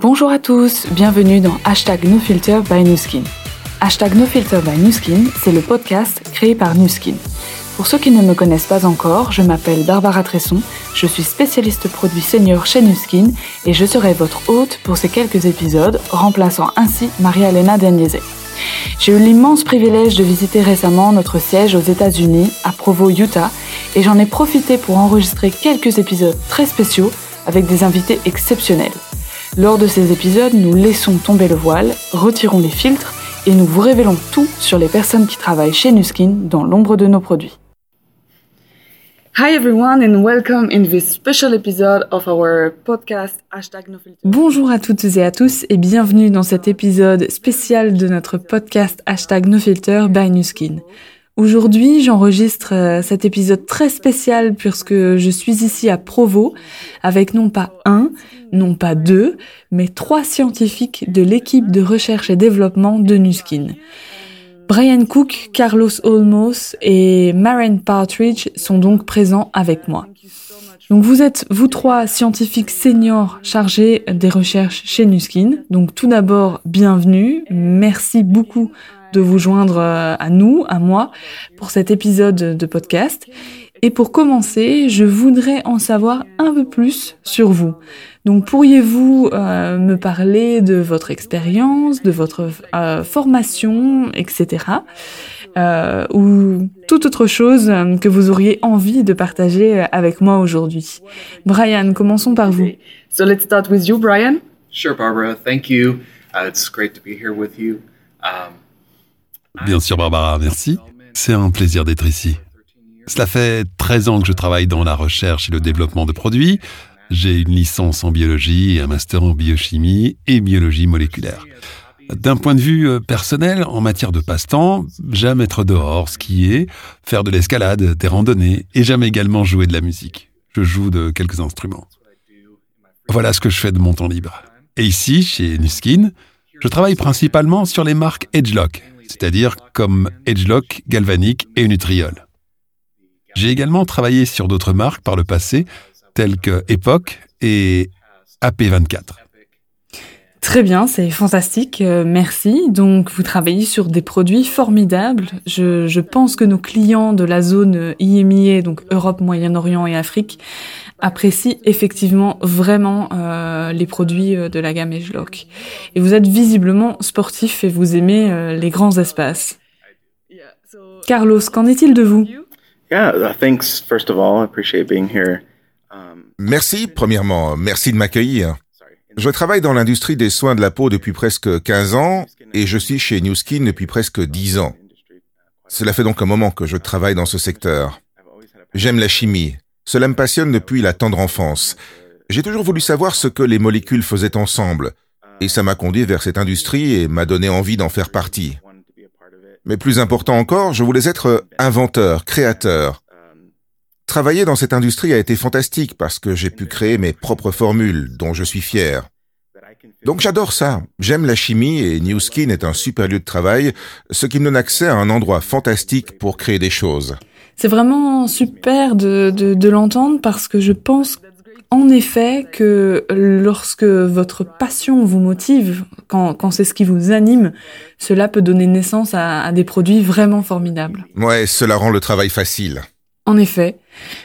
Bonjour à tous, bienvenue dans Hashtag NoFilter by Newskin. Hashtag NoFilter by Newskin, c'est le podcast créé par Newskin. Pour ceux qui ne me connaissent pas encore, je m'appelle Barbara Tresson, je suis spécialiste produit senior chez Newskin et je serai votre hôte pour ces quelques épisodes, remplaçant ainsi Maria-Elena Deniese. J'ai eu l'immense privilège de visiter récemment notre siège aux États-Unis, à Provo, Utah, et j'en ai profité pour enregistrer quelques épisodes très spéciaux avec des invités exceptionnels. Lors de ces épisodes, nous laissons tomber le voile, retirons les filtres et nous vous révélons tout sur les personnes qui travaillent chez Nuskin dans l'ombre de nos produits. Hi everyone and welcome in this special episode of our podcast Hashtag NoFilter. Bonjour à toutes et à tous et bienvenue dans cet épisode spécial de notre podcast Hashtag NoFilter by Nuskin. Aujourd'hui, j'enregistre euh, cet épisode très spécial puisque je suis ici à Provo avec non pas un, non pas deux, mais trois scientifiques de l'équipe de recherche et développement de Nuskin. Brian Cook, Carlos Olmos et Maren Partridge sont donc présents avec moi. Donc vous êtes, vous trois, scientifiques seniors chargés des recherches chez Nuskin. Donc tout d'abord, bienvenue. Merci beaucoup de vous joindre euh, à nous, à moi, pour cet épisode de podcast. Et pour commencer, je voudrais en savoir un peu plus sur vous. Donc pourriez-vous euh, me parler de votre expérience, de votre euh, formation, etc. Euh, ou toute autre chose que vous auriez envie de partager avec moi aujourd'hui? Brian, commençons par vous. So let's start with you, Brian. Sure, Barbara. Thank you. Uh, it's great to be here with you. Um, Bien sûr, Barbara, merci. C'est un plaisir d'être ici. Cela fait 13 ans que je travaille dans la recherche et le développement de produits. J'ai une licence en biologie et un master en biochimie et biologie moléculaire. D'un point de vue euh, personnel, en matière de passe-temps, j'aime être dehors, skier, faire de l'escalade, des randonnées, et j'aime également jouer de la musique. Je joue de quelques instruments. Voilà ce que je fais de mon temps libre. Et ici, chez Nuskin, je travaille principalement sur les marques Edgelock, c'est-à-dire comme Edgelock, Galvanic et Nutriol. J'ai également travaillé sur d'autres marques par le passé, telles que Epoch et AP24. Très bien, c'est fantastique, euh, merci. Donc vous travaillez sur des produits formidables. Je, je pense que nos clients de la zone IMIA, donc Europe, Moyen-Orient et Afrique, apprécient effectivement vraiment euh, les produits euh, de la gamme Edgelock. Et vous êtes visiblement sportif et vous aimez euh, les grands espaces. Carlos, qu'en est-il de vous? Yeah, uh, thanks first of all. I appreciate being here. Um, Merci, premièrement, merci de m'accueillir. Je travaille dans l'industrie des soins de la peau depuis presque 15 ans et je suis chez New Skin depuis presque 10 ans. Cela fait donc un moment que je travaille dans ce secteur. J'aime la chimie. Cela me passionne depuis la tendre enfance. J'ai toujours voulu savoir ce que les molécules faisaient ensemble. Et ça m'a conduit vers cette industrie et m'a donné envie d'en faire partie. Mais plus important encore, je voulais être inventeur, créateur. Travailler dans cette industrie a été fantastique parce que j'ai pu créer mes propres formules dont je suis fier. Donc j'adore ça. J'aime la chimie et New Skin est un super lieu de travail, ce qui me donne accès à un endroit fantastique pour créer des choses. C'est vraiment super de, de, de l'entendre parce que je pense en effet que lorsque votre passion vous motive, quand, quand c'est ce qui vous anime, cela peut donner naissance à, à des produits vraiment formidables. Ouais, cela rend le travail facile. En effet,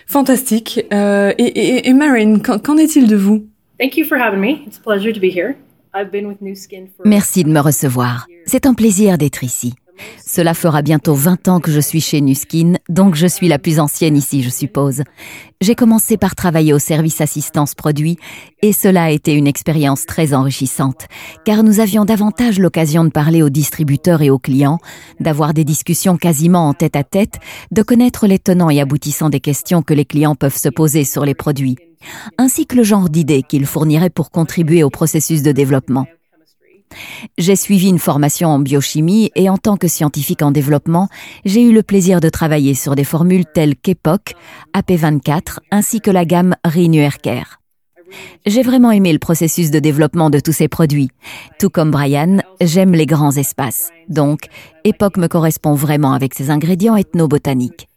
fantastique. Euh, et, et, et Marin, qu'en qu'en est-il de vous? Thank you for having me. It's a pleasure to be here. I've been with New Skin for Merci de me recevoir. C'est un plaisir d'être ici. Cela fera bientôt 20 ans que je suis chez Nuskin, donc je suis la plus ancienne ici, je suppose. J'ai commencé par travailler au service assistance produit et cela a été une expérience très enrichissante, car nous avions davantage l'occasion de parler aux distributeurs et aux clients, d'avoir des discussions quasiment en tête à tête, de connaître les tenants et aboutissants des questions que les clients peuvent se poser sur les produits, ainsi que le genre d'idées qu'ils fourniraient pour contribuer au processus de développement. J'ai suivi une formation en biochimie et en tant que scientifique en développement, j'ai eu le plaisir de travailler sur des formules telles qu'EPOC, AP24 ainsi que la gamme Renew Care. J'ai vraiment aimé le processus de développement de tous ces produits. Tout comme Brian, j'aime les grands espaces. Donc, EPOC me correspond vraiment avec ses ingrédients ethnobotaniques.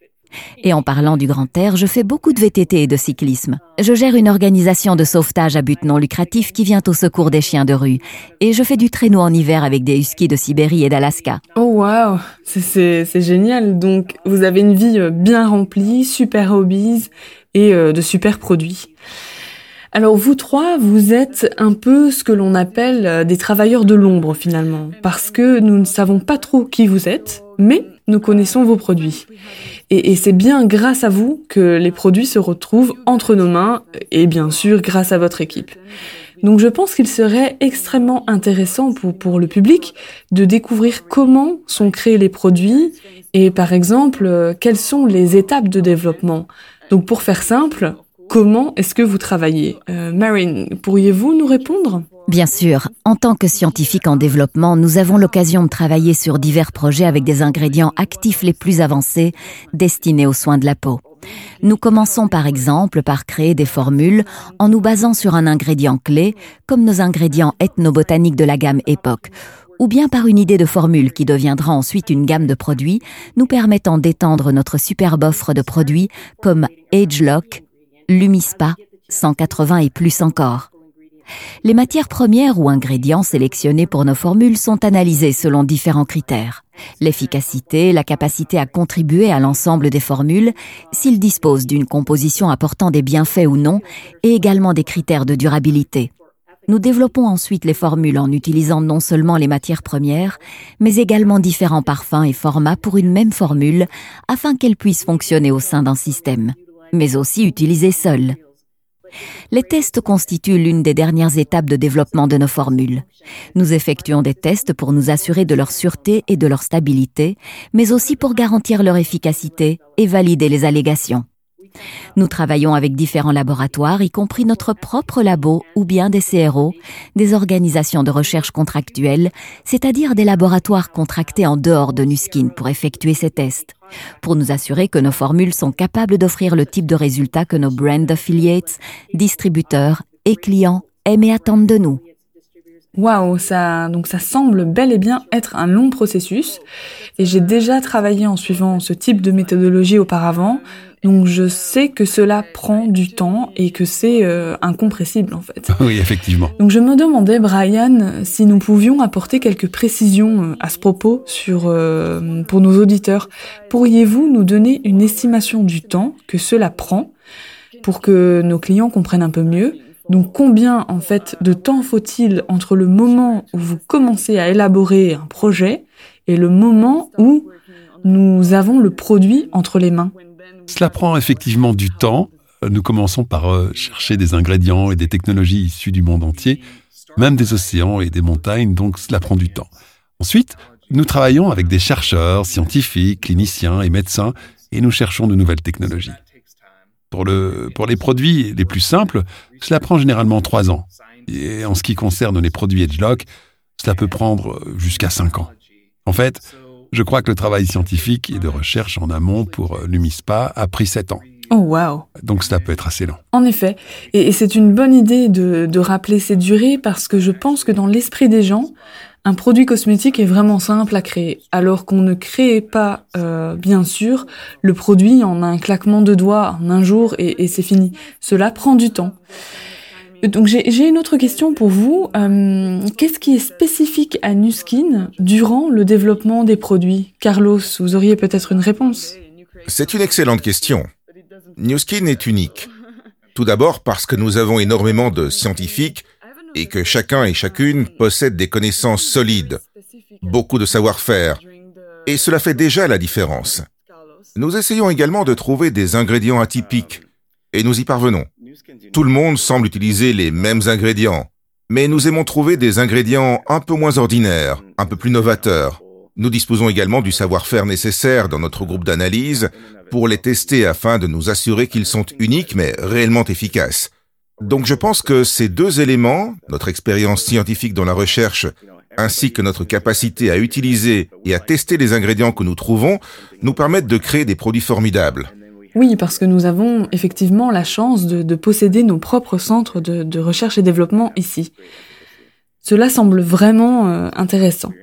Et en parlant du grand air, je fais beaucoup de VTT et de cyclisme. Je gère une organisation de sauvetage à but non lucratif qui vient au secours des chiens de rue. Et je fais du traîneau en hiver avec des huskies de Sibérie et d'Alaska. Oh wow, c'est génial. Donc vous avez une vie euh, bien remplie, super hobbies et euh, de super produits. Alors vous trois, vous êtes un peu ce que l'on appelle euh, des travailleurs de l'ombre finalement, parce que nous ne savons pas trop qui vous êtes, mais nous connaissons vos produits. Et, c'est bien grâce à vous que les produits se retrouvent entre nos mains, et bien sûr grâce à votre équipe. Donc je pense qu'il serait extrêmement intéressant pour, pour le public de découvrir comment sont créés les produits et par exemple euh, quelles sont les étapes de développement. Donc pour faire simple, Comment est-ce que vous travaillez? Euh, Marine, pourriez-vous nous répondre? Bien sûr. En tant que scientifique en développement, nous avons l'occasion de travailler sur divers projets avec des ingrédients actifs les plus avancés destinés aux soins de la peau. Nous commençons par exemple par créer des formules en nous basant sur un ingrédient clé, comme nos ingrédients ethnobotaniques de la gamme Epoch, ou bien par une idée de formule qui deviendra ensuite une gamme de produits, nous permettant d'étendre notre superbe offre de produits comme AgeLock, Lumispa, 180 et plus encore. Les matières premières ou ingrédients sélectionnés pour nos formules sont analysés selon différents critères. L'efficacité, la capacité à contribuer à l'ensemble des formules, s'ils disposent d'une composition apportant des bienfaits ou non, et également des critères de durabilité. Nous développons ensuite les formules en utilisant non seulement les matières premières, mais également différents parfums et formats pour une même formule afin qu'elle puisse fonctionner au sein d'un système mais aussi utilisés seuls. Les tests constituent l'une des dernières étapes de développement de nos formules. Nous effectuons des tests pour nous assurer de leur sûreté et de leur stabilité, mais aussi pour garantir leur efficacité et valider les allégations. Nous travaillons avec différents laboratoires, y compris notre propre labo ou bien des CRO, des organisations de recherche contractuelles, c'est-à-dire des laboratoires contractés en dehors de Nuskin pour effectuer ces tests, pour nous assurer que nos formules sont capables d'offrir le type de résultats que nos brand affiliates, distributeurs et clients aiment et attendent de nous. Waouh, ça donc ça semble bel et bien être un long processus et j'ai déjà travaillé en suivant ce type de méthodologie auparavant. Donc je sais que cela prend du temps et que c'est euh, incompressible en fait. Oui, effectivement. Donc je me demandais, Brian, si nous pouvions apporter quelques précisions euh, à ce propos sur euh, pour nos auditeurs. Pourriez-vous nous donner une estimation du temps que cela prend pour que nos clients comprennent un peu mieux? Donc combien en fait de temps faut-il entre le moment où vous commencez à élaborer un projet et le moment où nous avons le produit entre les mains? Cela prend effectivement du temps. Nous commençons par euh, chercher des ingrédients et des technologies issues du monde entier, même des océans et des montagnes, donc cela prend du temps. Ensuite, nous travaillons avec des chercheurs, scientifiques, cliniciens et médecins, et nous cherchons de nouvelles technologies. Pour, le, pour les produits les plus simples, cela prend généralement trois ans. Et en ce qui concerne les produits EdgeLock, cela peut prendre jusqu'à cinq ans. En fait, je crois que le travail scientifique et de recherche en amont pour l'UMISPA a pris sept ans. Oh wow. Donc cela peut être assez lent. En effet. Et, c'est une bonne idée de, de rappeler ces durées parce que je pense que dans l'esprit des gens, un produit cosmétique est vraiment simple à créer, alors qu'on ne crée pas, euh, bien sûr, le produit en un claquement de doigts en un jour et, c'est fini. Cela prend du temps. Donc j'ai une autre question pour vous. Euh, qu'est-ce qui est spécifique à Nuskin durant le développement des produits? Carlos, vous auriez peut-être une réponse C'est une excellente question. Nuskin est unique. Tout d'abord parce que nous avons énormément de scientifiques et que chacun et chacune possède des connaissances solides, beaucoup de savoir-faire, et cela fait déjà la différence. Nous essayons également de trouver des ingrédients atypiques, et nous y parvenons. Tout le monde semble utiliser les mêmes ingrédients, mais nous aimons trouver des ingrédients un peu moins ordinaires, un peu plus novateurs. Nous disposons également du savoir-faire nécessaire dans notre groupe d'analyse pour les tester afin de nous assurer qu'ils sont uniques mais réellement efficaces. Donc je pense que ces deux éléments, notre expérience scientifique dans la recherche, ainsi que notre capacité à utiliser et à tester les ingrédients que nous trouvons, nous permettent de créer des produits formidables. Oui, parce que nous avons effectivement la chance de, posséder nos propres centres de, recherche et développement ici. Cela semble vraiment euh, intéressant.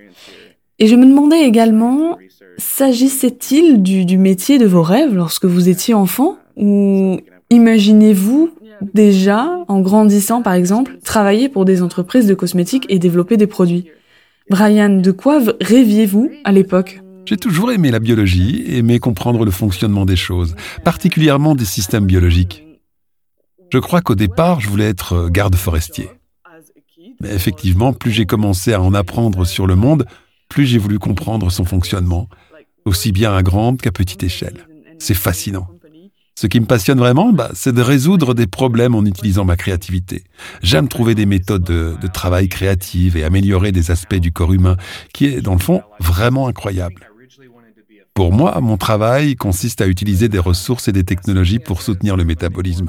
Et je me demandais également, s'agissait-il du, du métier de vos rêves lorsque vous étiez enfant ou imaginez-vous déjà, en grandissant par exemple, travailler pour des entreprises de cosmétiques et développer des produits? Brian, de quoi rêviez-vous à l'époque? J'ai toujours aimé la biologie, aimé comprendre le fonctionnement des choses, particulièrement des systèmes biologiques. Je crois qu'au départ, je voulais être garde forestier. Mais effectivement, plus j'ai commencé à en apprendre sur le monde, plus j'ai voulu comprendre son fonctionnement, aussi bien à grande qu'à petite échelle. C'est fascinant. Ce qui me passionne vraiment, bah, c'est de résoudre des problèmes en utilisant ma créativité. J'aime trouver des méthodes de, de, travail créatives et améliorer des aspects du corps humain, qui est, dans le fond, vraiment incroyable. Pour moi, mon travail consiste à utiliser des ressources et des technologies pour soutenir le métabolisme,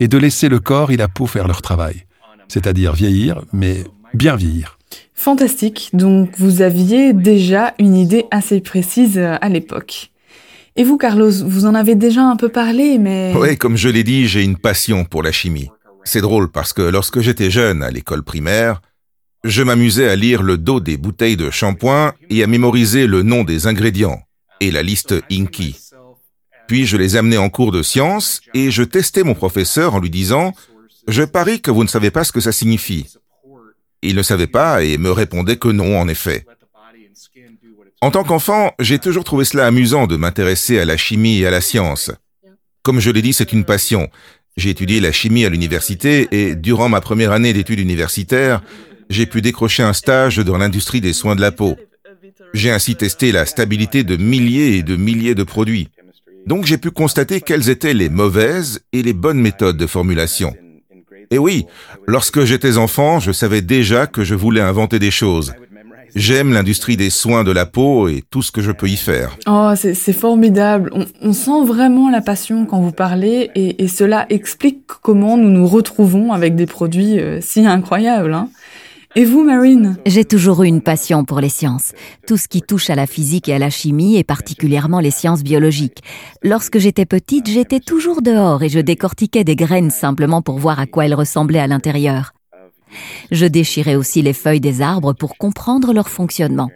et de laisser le corps et la peau faire leur travail, c'est-à-dire vieillir, mais bien vieillir. Fantastique, donc vous aviez déjà une idée assez précise à l'époque. Et vous, Carlos, vous en avez déjà un peu parlé, mais... Oui, comme je l'ai dit, j'ai une passion pour la chimie. C'est drôle parce que lorsque j'étais jeune à l'école primaire, je m'amusais à lire le dos des bouteilles de shampoing et à mémoriser le nom des ingrédients et la liste Inky. Puis je les amenais en cours de sciences et je testais mon professeur en lui disant ⁇ Je parie que vous ne savez pas ce que ça signifie ⁇ Il ne savait pas et me répondait que non, en effet. En tant qu'enfant, j'ai toujours trouvé cela amusant de m'intéresser à la chimie et à la science. Comme je l'ai dit, c'est une passion. J'ai étudié la chimie à l'université et durant ma première année d'études universitaires, j'ai pu décrocher un stage dans l'industrie des soins de la peau. J'ai ainsi testé la stabilité de milliers et de milliers de produits. Donc j'ai pu constater quelles étaient les mauvaises et les bonnes méthodes de formulation. Et oui, lorsque j'étais enfant, je savais déjà que je voulais inventer des choses. J'aime l'industrie des soins de la peau et tout ce que je peux y faire. Oh, c'est formidable. On, sent vraiment la passion quand vous parlez et, et, cela explique comment nous nous retrouvons avec des produits euh, si incroyables. Hein. Et vous, Marine J'ai toujours eu une passion pour les sciences, tout ce qui touche à la physique et à la chimie, et particulièrement les sciences biologiques. Lorsque j'étais petite, j'étais toujours dehors et je décortiquais des graines simplement pour voir à quoi elles ressemblaient à l'intérieur. Je déchirais aussi les feuilles des arbres pour comprendre leur fonctionnement.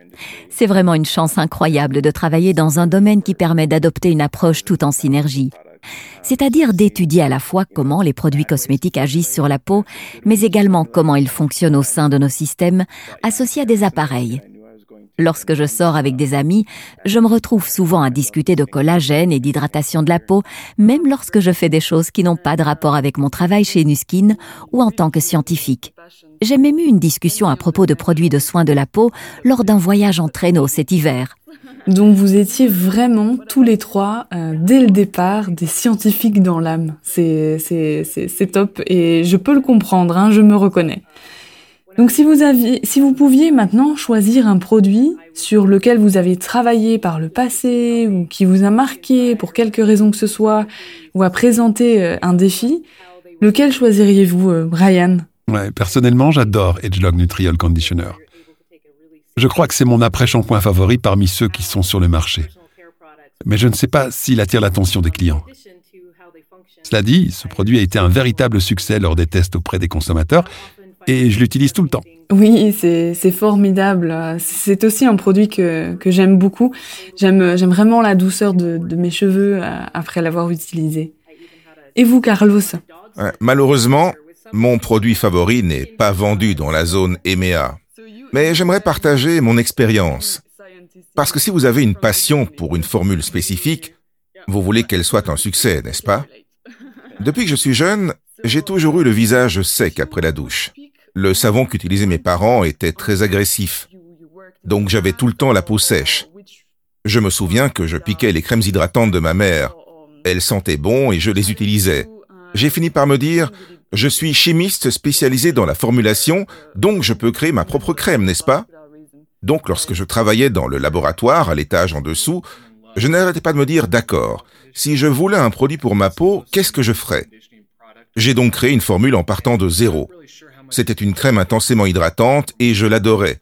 C'est vraiment une chance incroyable de travailler dans un domaine qui permet d'adopter une approche tout en synergie. C'est-à-dire d'étudier à la fois comment les produits cosmétiques agissent sur la peau, mais également comment ils fonctionnent au sein de nos systèmes associés à des appareils. Lorsque je sors avec des amis, je me retrouve souvent à discuter de collagène et d'hydratation de la peau, même lorsque je fais des choses qui n'ont pas de rapport avec mon travail chez Nuskin ou en tant que scientifique. J'ai même eu une discussion à propos de produits de soins de la peau lors d'un voyage en traîneau cet hiver. Donc vous étiez vraiment tous les trois, euh, dès le départ, des scientifiques dans l'âme. C'est top et je peux le comprendre, hein, je me reconnais. Donc si vous, aviez, si vous pouviez maintenant choisir un produit sur lequel vous avez travaillé par le passé ou qui vous a marqué pour quelque raison que ce soit ou a présenté euh, un défi, lequel choisiriez-vous, euh, Brian? Personnellement, j'adore Edgelog Nutriol Conditioner. Je crois que c'est mon après-shampoing favori parmi ceux qui sont sur le marché. Mais je ne sais pas s'il attire l'attention des clients. Cela dit, ce produit a été un véritable succès lors des tests auprès des consommateurs et je l'utilise tout le temps. Oui, c'est formidable. C'est aussi un produit que, que j'aime beaucoup. J'aime vraiment la douceur de, de mes cheveux euh, après l'avoir utilisé. Et vous, Carlos Malheureusement, mon produit favori n'est pas vendu dans la zone EMEA. Mais j'aimerais partager mon expérience. Parce que si vous avez une passion pour une formule spécifique, vous voulez qu'elle soit un succès, n'est-ce pas? Depuis que je suis jeune, j'ai toujours eu le visage sec après la douche. Le savon qu'utilisaient mes parents était très agressif. Donc j'avais tout le temps la peau sèche. Je me souviens que je piquais les crèmes hydratantes de ma mère. Elles sentaient bon et je les utilisais. J'ai fini par me dire, je suis chimiste spécialisé dans la formulation, donc je peux créer ma propre crème, n'est-ce pas? Donc lorsque je travaillais dans le laboratoire, à l'étage en dessous, je n'arrêtais pas de me dire, d'accord, si je voulais un produit pour ma peau, qu'est-ce que je ferais? J'ai donc créé une formule en partant de zéro. C'était une crème intensément hydratante et je l'adorais.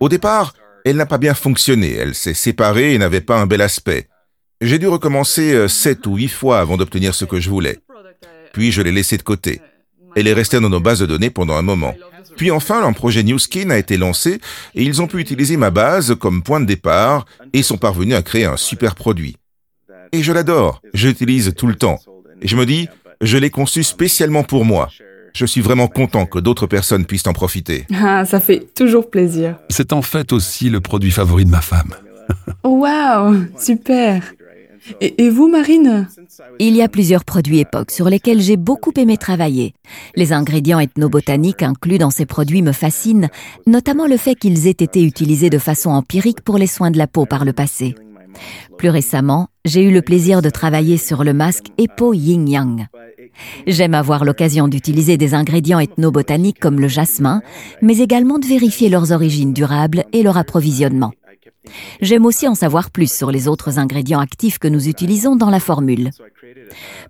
Au départ, elle n'a pas bien fonctionné, elle s'est séparée et n'avait pas un bel aspect. J'ai dû recommencer euh, sept ou huit fois avant d'obtenir ce que je voulais. Puis je l'ai laissé de côté. Elle est restée dans nos bases de données pendant un moment. Puis enfin, un projet New Skin a été lancé et ils ont pu utiliser ma base comme point de départ et sont parvenus à créer un super produit. Et je l'adore, je tout le temps. Et je me dis, je l'ai conçu spécialement pour moi. Je suis vraiment content que d'autres personnes puissent en profiter. Ah, ça fait toujours plaisir. C'est en fait aussi le produit favori de ma femme. Waouh, super. Et, et, vous, Marine? Il y a plusieurs produits époques sur lesquels j'ai beaucoup aimé travailler. Les ingrédients ethnobotaniques inclus dans ces produits me fascinent, notamment le fait qu'ils aient été utilisés de façon empirique pour les soins de la peau par le passé. Plus récemment, j'ai eu le plaisir de travailler sur le masque Epo Yin Yang. J'aime avoir l'occasion d'utiliser des ingrédients ethnobotaniques comme le jasmin, mais également de vérifier leurs origines durables et leur approvisionnement. J'aime aussi en savoir plus sur les autres ingrédients actifs que nous utilisons dans la formule.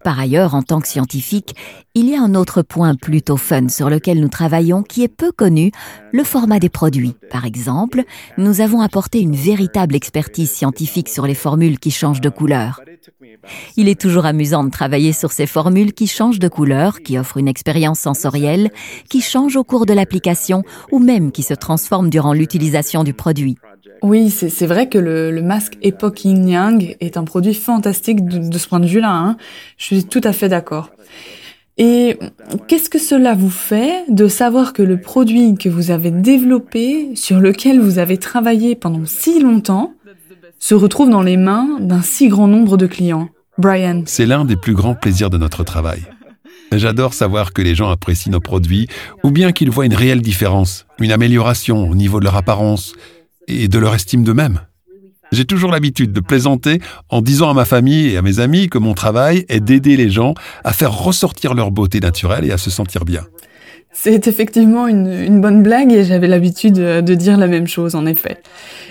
Par ailleurs, en tant que scientifique, il y a un autre point plutôt fun sur lequel nous travaillons qui est peu connu, le format des produits. Par exemple, nous avons apporté une véritable expertise scientifique sur les formules qui changent de couleur. Il est toujours amusant de travailler sur ces formules qui changent de couleur, qui offrent une expérience sensorielle, qui changent au cours de l'application ou même qui se transforment durant l'utilisation du produit. Oui, c'est vrai que le, masque Epoch Yin Yang est un produit fantastique de, ce point de vue-là. Hein. Je suis tout à fait d'accord. Et qu'est-ce que cela vous fait de savoir que le produit que vous avez développé, sur lequel vous avez travaillé pendant si longtemps, se retrouve dans les mains d'un si grand nombre de clients? Brian. C'est l'un des plus grands plaisirs de notre travail. J'adore savoir que les gens apprécient nos produits ou bien qu'ils voient une réelle différence, une amélioration au niveau de leur apparence, et de leur estime d'eux-mêmes. J'ai toujours l'habitude de plaisanter en disant à ma famille et à mes amis que mon travail est d'aider les gens à faire ressortir leur beauté naturelle et à se sentir bien. C'est effectivement une, bonne blague et j'avais l'habitude de dire la même chose en effet.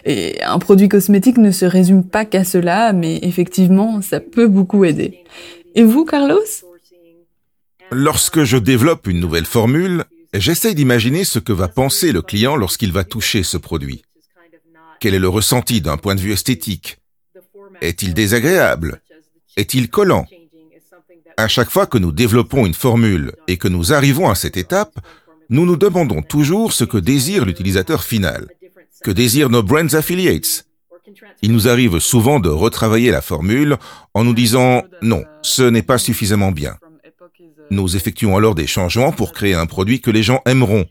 Et un produit cosmétique ne se résume pas qu'à cela, mais effectivement, ça peut beaucoup aider. Et vous, Carlos? Lorsque je développe une nouvelle formule, j'essaye d'imaginer ce que va penser le client lorsqu'il va toucher ce produit. Quel est le ressenti d'un point de vue esthétique Est-il désagréable Est-il collant À chaque fois que nous développons une formule et que nous arrivons à cette étape, nous nous demandons toujours ce que désire l'utilisateur final. Que désirent nos brands affiliates Il nous arrive souvent de retravailler la formule en nous disant non, ce n'est pas suffisamment bien. Nous effectuons alors des changements pour créer un produit que les gens aimeront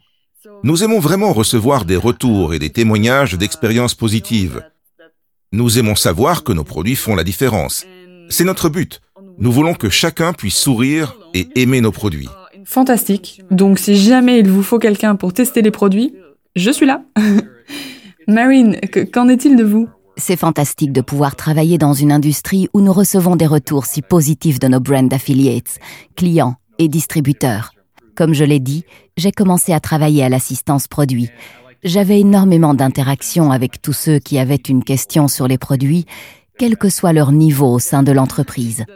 nous aimons vraiment recevoir des retours et des témoignages d'expériences positives. Nous aimons savoir que nos produits font la différence. C'est notre but. Nous voulons que chacun puisse sourire et aimer nos produits. Fantastique. Donc si jamais il vous faut quelqu'un pour tester les produits, je suis là. Marine, qu'en est-il de vous? C'est fantastique de pouvoir travailler dans une industrie où nous recevons des retours si positifs de nos brand affiliates, clients et distributeurs. Comme je l'ai dit, j'ai commencé à travailler à l'assistance produit. J'avais énormément d'interactions avec tous ceux qui avaient une question sur les produits, quel que soit leur niveau au sein de l'entreprise.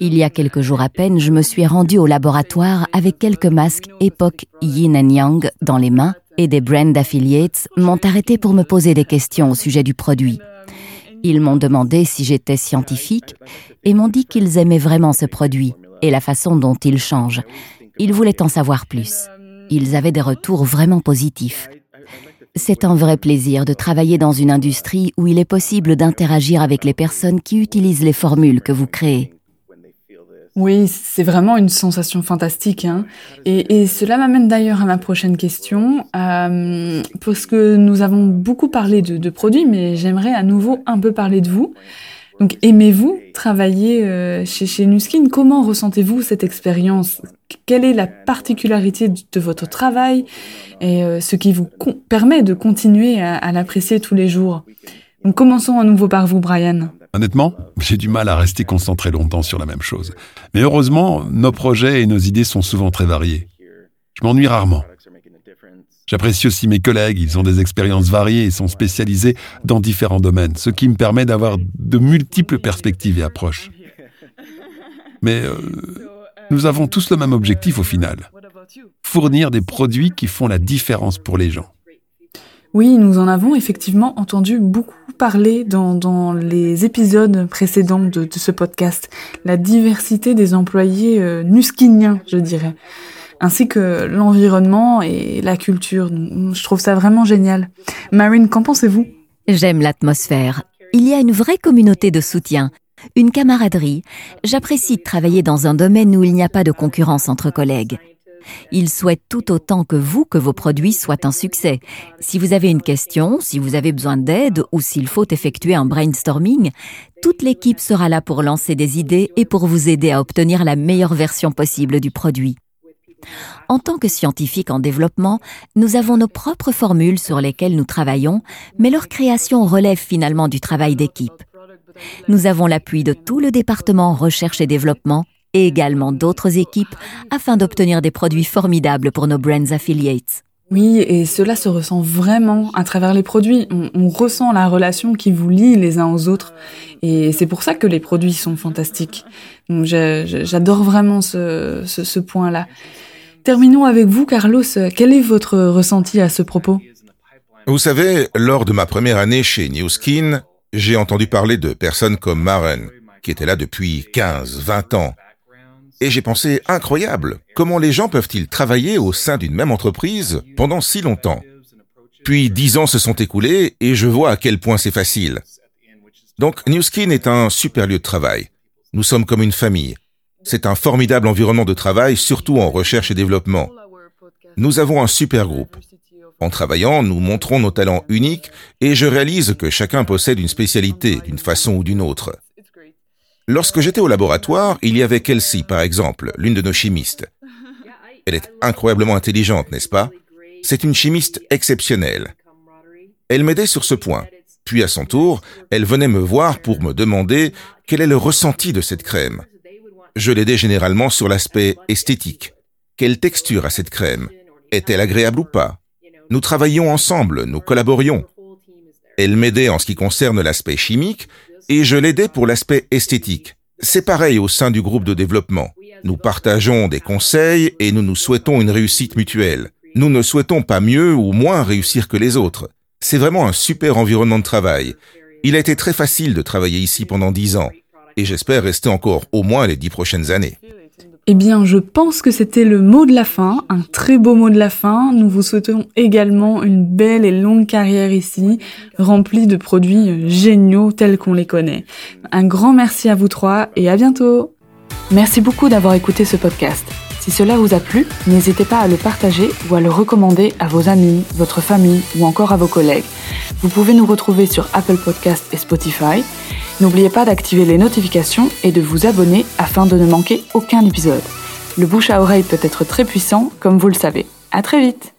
Il y a quelques jours à peine, je me suis rendu au laboratoire avec quelques masques époque Yin and Yang dans les mains et des brand affiliates m'ont arrêté pour me poser des questions au sujet du produit. Ils m'ont demandé si j'étais scientifique et m'ont dit qu'ils aimaient vraiment ce produit et la façon dont il change ils voulaient en savoir plus. Ils avaient des retours vraiment positifs. C'est un vrai plaisir de travailler dans une industrie où il est possible d'interagir avec les personnes qui utilisent les formules que vous créez. Oui, c'est vraiment une sensation fantastique. Hein. Et, cela m'amène d'ailleurs à ma prochaine question, euh, parce que nous avons beaucoup parlé de, de produits, mais j'aimerais à nouveau un peu parler de vous. Donc, aimez-vous travailler euh, chez, chez Nuskin? Comment ressentez-vous cette expérience? Quelle est la particularité de votre travail? Et euh, ce qui vous permet de continuer à, l'apprécier tous les jours Donc, commençons à nouveau par vous, Brian. Honnêtement, j'ai du mal à rester concentré longtemps sur la même chose. Mais heureusement, nos projets et nos idées sont souvent très variés. Je m'ennuie rarement. J'apprécie aussi mes collègues, ils ont des expériences variées et sont spécialisés dans différents domaines, ce qui me permet d'avoir de multiples perspectives et approches. Mais euh, nous avons tous le même objectif au final, fournir des produits qui font la différence pour les gens. Oui, nous en avons effectivement entendu beaucoup parler dans, les épisodes précédents de, ce podcast. La diversité des employés euh, nuskiniens, je dirais. Ainsi que l'environnement et la culture. Je trouve ça vraiment génial. Marine, qu'en pensez-vous? J'aime l'atmosphère. Il y a une vraie communauté de soutien, une camaraderie. J'apprécie de travailler dans un domaine où il n'y a pas de concurrence entre collègues. Ils souhaitent tout autant que vous que vos produits soient un succès. Si vous avez une question, si vous avez besoin d'aide ou s'il faut effectuer un brainstorming, toute l'équipe sera là pour lancer des idées et pour vous aider à obtenir la meilleure version possible du produit. En tant que scientifiques en développement, nous avons nos propres formules sur lesquelles nous travaillons, mais leur création relève finalement du travail d'équipe. Nous avons l'appui de tout le département recherche et développement et également d'autres équipes afin d'obtenir des produits formidables pour nos brands affiliates. Oui, et cela se ressent vraiment à travers les produits. On, ressent la relation qui vous lie les uns aux autres. Et c'est pour ça que les produits sont fantastiques. J'adore vraiment ce, ce, point-là. Terminons avec vous, Carlos. Quel est votre ressenti à ce propos? Vous savez, lors de ma première année chez New Skin, j'ai entendu parler de personnes comme Maren, qui étaient là depuis 15, 20 ans, et j'ai pensé, incroyable, comment les gens peuvent-ils travailler au sein d'une même entreprise pendant si longtemps? Puis dix ans se sont écoulés et je vois à quel point c'est facile. Donc New Skin est un super lieu de travail. Nous sommes comme une famille. C'est un formidable environnement de travail, surtout en recherche et développement. Nous avons un super groupe. En travaillant, nous montrons nos talents uniques et je réalise que chacun possède une spécialité d'une façon ou d'une autre. Lorsque j'étais au laboratoire, il y avait Kelsey, par exemple, l'une de nos chimistes. Elle est incroyablement intelligente, n'est-ce pas? C'est une chimiste exceptionnelle. Elle m'aidait sur ce point. Puis à son tour, elle venait me voir pour me demander quel est le ressenti de cette crème. Je l'aidais généralement sur l'aspect esthétique. Quelle texture a cette crème? Est-elle agréable ou pas? Nous travaillions ensemble, nous collaborions. Elle m'aidait en ce qui concerne l'aspect chimique et je l'aidais pour l'aspect esthétique. C'est pareil au sein du groupe de développement. Nous partageons des conseils et nous nous souhaitons une réussite mutuelle. Nous ne souhaitons pas mieux ou moins réussir que les autres. C'est vraiment un super environnement de travail. Il a été très facile de travailler ici pendant dix ans et j'espère rester encore au moins les dix prochaines années. Eh bien, je pense que c'était le mot de la fin, un très beau mot de la fin. Nous vous souhaitons également une belle et longue carrière ici, remplie de produits géniaux tels qu'on les connaît. Un grand merci à vous trois et à bientôt. Merci beaucoup d'avoir écouté ce podcast. Si cela vous a plu, n'hésitez pas à le partager ou à le recommander à vos amis, votre famille ou encore à vos collègues. Vous pouvez nous retrouver sur Apple Podcast et Spotify. N'oubliez pas d'activer les notifications et de vous abonner afin de ne manquer aucun épisode. Le bouche à oreille peut être très puissant, comme vous le savez. À très vite!